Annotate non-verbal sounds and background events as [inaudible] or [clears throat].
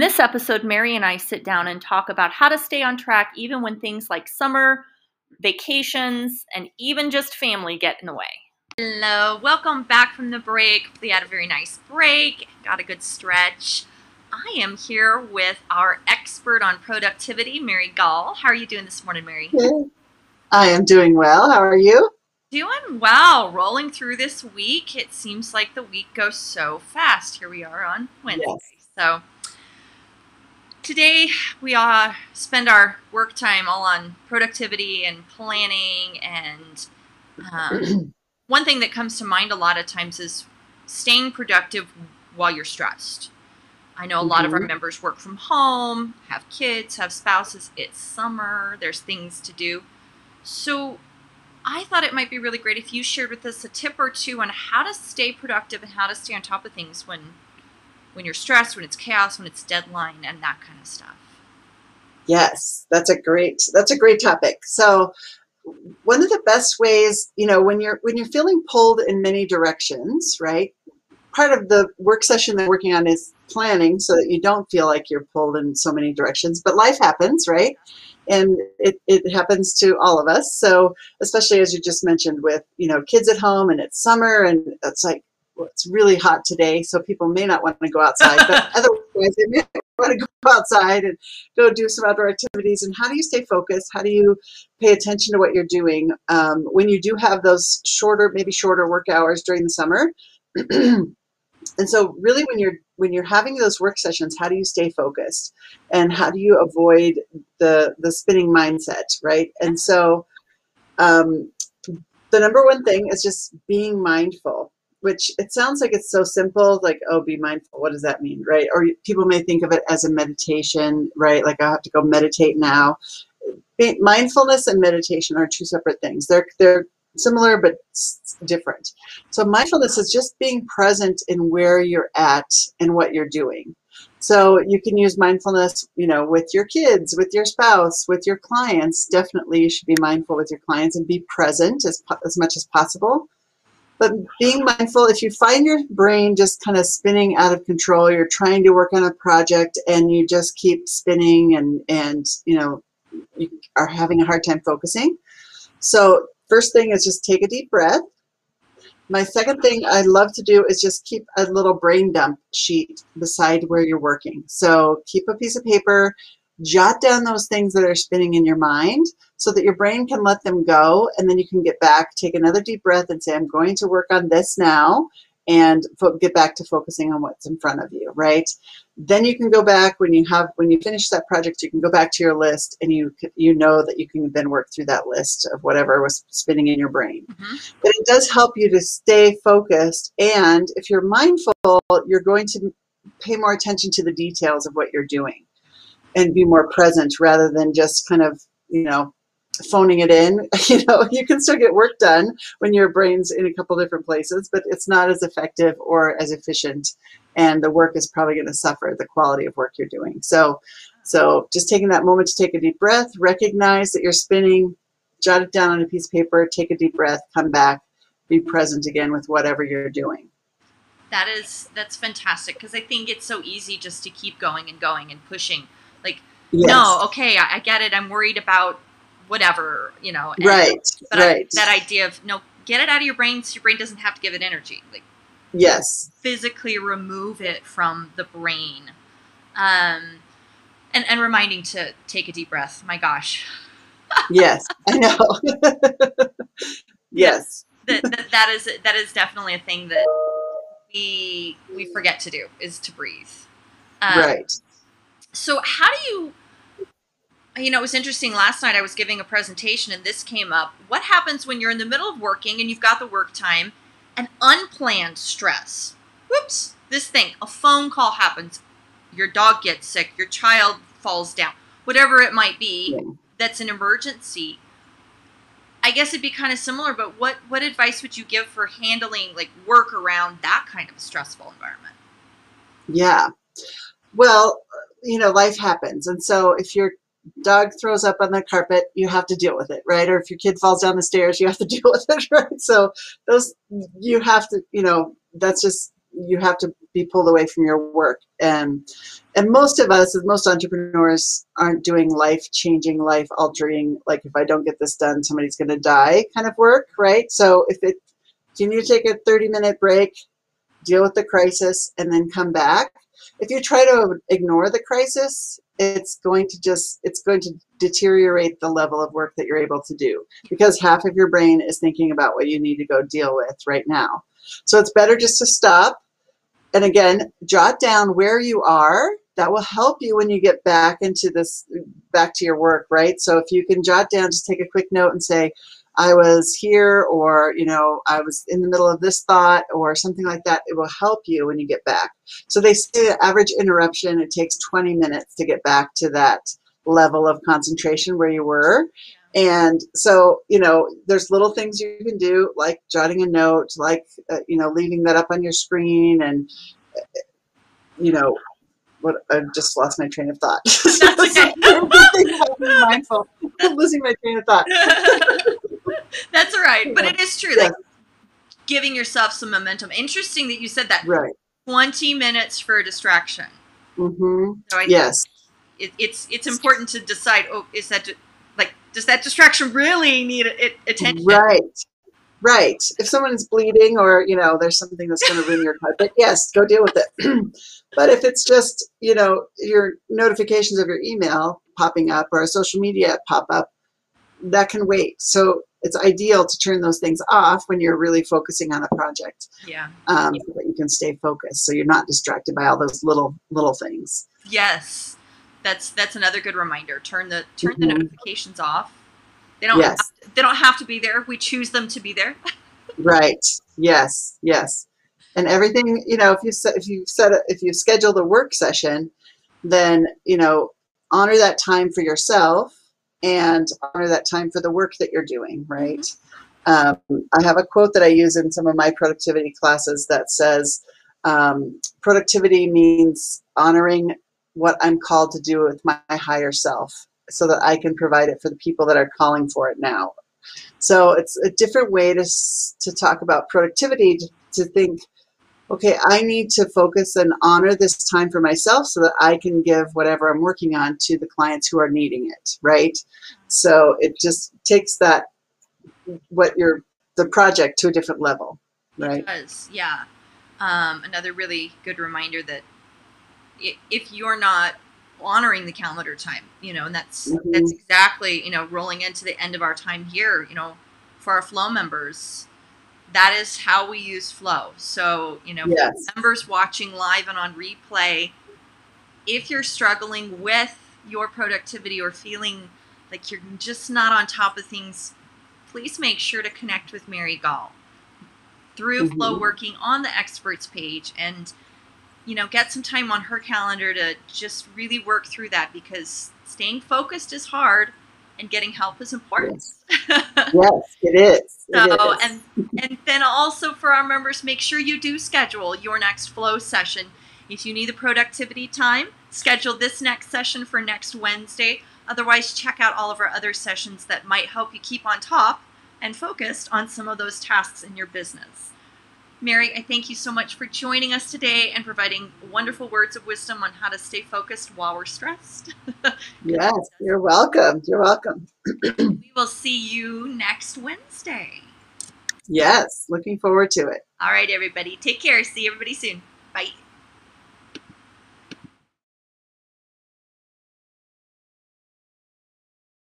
In this episode, Mary and I sit down and talk about how to stay on track even when things like summer, vacations, and even just family get in the way. Hello, welcome back from the break. We had a very nice break, got a good stretch. I am here with our expert on productivity, Mary Gaul. How are you doing this morning, Mary? I am doing well. How are you? Doing well. Rolling through this week. It seems like the week goes so fast. Here we are on Wednesday. Yes. So today we uh, spend our work time all on productivity and planning and um, [clears throat] one thing that comes to mind a lot of times is staying productive while you're stressed i know a lot mm-hmm. of our mm-hmm. members work from home have kids have spouses it's summer there's things to do so i thought it might be really great if you shared with us a tip or two on how to stay productive and how to stay on top of things when when you're stressed, when it's chaos, when it's deadline, and that kind of stuff. Yes, that's a great that's a great topic. So one of the best ways, you know, when you're when you're feeling pulled in many directions, right? Part of the work session that we're working on is planning so that you don't feel like you're pulled in so many directions. But life happens, right? And it, it happens to all of us. So especially as you just mentioned with, you know, kids at home and it's summer and it's like, it's really hot today, so people may not want to go outside, but [laughs] otherwise they may want to go outside and go do some outdoor activities. And how do you stay focused? How do you pay attention to what you're doing um, when you do have those shorter, maybe shorter work hours during the summer? [clears throat] and so, really, when you're when you're having those work sessions, how do you stay focused, and how do you avoid the the spinning mindset, right? And so, um, the number one thing is just being mindful which it sounds like it's so simple, like, oh, be mindful. What does that mean, right? Or people may think of it as a meditation, right? Like, I have to go meditate now. Mindfulness and meditation are two separate things. They're, they're similar but different. So, mindfulness is just being present in where you're at and what you're doing. So you can use mindfulness, you know, with your kids, with your spouse, with your clients. Definitely, you should be mindful with your clients and be present as as much as possible but being mindful if you find your brain just kind of spinning out of control you're trying to work on a project and you just keep spinning and and you know you are having a hard time focusing so first thing is just take a deep breath my second thing I love to do is just keep a little brain dump sheet beside where you're working. So keep a piece of paper, jot down those things that are spinning in your mind so that your brain can let them go and then you can get back take another deep breath and say i'm going to work on this now and fo- get back to focusing on what's in front of you right then you can go back when you have when you finish that project you can go back to your list and you you know that you can then work through that list of whatever was spinning in your brain mm-hmm. but it does help you to stay focused and if you're mindful you're going to pay more attention to the details of what you're doing and be more present rather than just kind of you know phoning it in [laughs] you know you can still get work done when your brain's in a couple different places but it's not as effective or as efficient and the work is probably going to suffer the quality of work you're doing so so just taking that moment to take a deep breath recognize that you're spinning jot it down on a piece of paper take a deep breath come back be present again with whatever you're doing that is that's fantastic because i think it's so easy just to keep going and going and pushing like, yes. no, okay, I, I, get it. I'm worried about whatever, you know. And, right. But right. I, that idea of no, get it out of your brain so your brain doesn't have to give it energy. Like, yes, physically remove it from the brain. Um, and and reminding to take a deep breath. My gosh. [laughs] yes, I know. yes. That, that, that is that is definitely a thing that we we forget to do is to breathe. Um, right so how do you you know it was interesting last night i was giving a presentation and this came up what happens when you're in the middle of working and you've got the work time and unplanned stress whoops this thing a phone call happens your dog gets sick your child falls down whatever it might be yeah. that's an emergency i guess it'd be kind of similar but what what advice would you give for handling like work around that kind of a stressful environment yeah well you know, life happens. And so if your dog throws up on the carpet, you have to deal with it, right? Or if your kid falls down the stairs, you have to [laughs] deal with it, right? So those, you have to, you know, that's just you have to be pulled away from your work and and most of us most entrepreneurs aren't doing life changing life altering like if i don't get this done somebody's to die kind of work right so if it if you need to take a 30 minute break deal with the crisis and then come back if you try to ignore the crisis it's going to just it's going to deteriorate the level of work that you're able to do because half of your brain is thinking about what you need to go deal with right now so it's better just to stop and again, jot down where you are. That will help you when you get back into this, back to your work, right? So if you can jot down, just take a quick note and say, I was here, or, you know, I was in the middle of this thought, or something like that. It will help you when you get back. So they say the average interruption, it takes 20 minutes to get back to that level of concentration where you were. And so, you know, there's little things you can do, like jotting a note, like, uh, you know, leaving that up on your screen and, uh, you know, what I just lost my train of thought. [laughs] That's okay. [laughs] mindful. I'm losing my train of thought. [laughs] [laughs] That's all right. But it is true. Yes. Like giving yourself some momentum. Interesting that you said that. Right. 20 minutes for a distraction. Mm-hmm. So yes. It, it's it's important to decide. Oh, is that like does that distraction really need attention? Right. Right. If someone's bleeding or, you know, there's something that's going to ruin your carpet, yes, go deal with it. [clears throat] but if it's just, you know, your notifications of your email popping up or a social media pop up, that can wait. So it's ideal to turn those things off when you're really focusing on a project. Yeah. Um, so that you can stay focused. So you're not distracted by all those little, little things. Yes that's that's another good reminder. Turn the turn mm-hmm. the notifications off. They don't yes. to, they don't have to be there. We choose them to be there. [laughs] right. Yes. Yes. And everything, you know, if you set if you set a, if you schedule the work session, then you know honor that time for yourself and honor that time for the work that you're doing. Right. Um, I have a quote that I use in some of my productivity classes that says, um, "Productivity means honoring what I'm called to do with my, higher self so that I can provide it for the people that are calling for it now. So it's a different way to, to talk about productivity to, to think, okay, I need to focus and honor this time for myself so that I can give whatever I'm working on to the clients who are needing it, right? So it just takes that, what you're, the project to a different level, right? It does, yeah. Um, another really good reminder that if you're not honoring the calendar time, you know, and that's mm-hmm. that's exactly you know rolling into the end of our time here, you know, for our flow members. That is how we use flow. So, you know, yes. members watching live and on replay, if you're struggling with your productivity or feeling like you're just not on top of things, please make sure to connect with Mary Gaul through mm-hmm. Flow Working on the experts page and you know, get some time on her calendar to just really work through that because staying focused is hard and getting help is important. Yes, yes it is. [laughs] so, it is. and and then also for our members, make sure you do schedule your next flow session. If you need the productivity time, schedule this next session for next Wednesday. Otherwise, check out all of our other sessions that might help you keep on top and focused on some of those tasks in your business. Mary, I thank you so much for joining us today and providing wonderful words of wisdom on how to stay focused while we're stressed. [laughs] yes, you're welcome. You're welcome. we will see you next Wednesday. Yes, looking forward to it. All right, everybody. Take care. See everybody soon. Bye.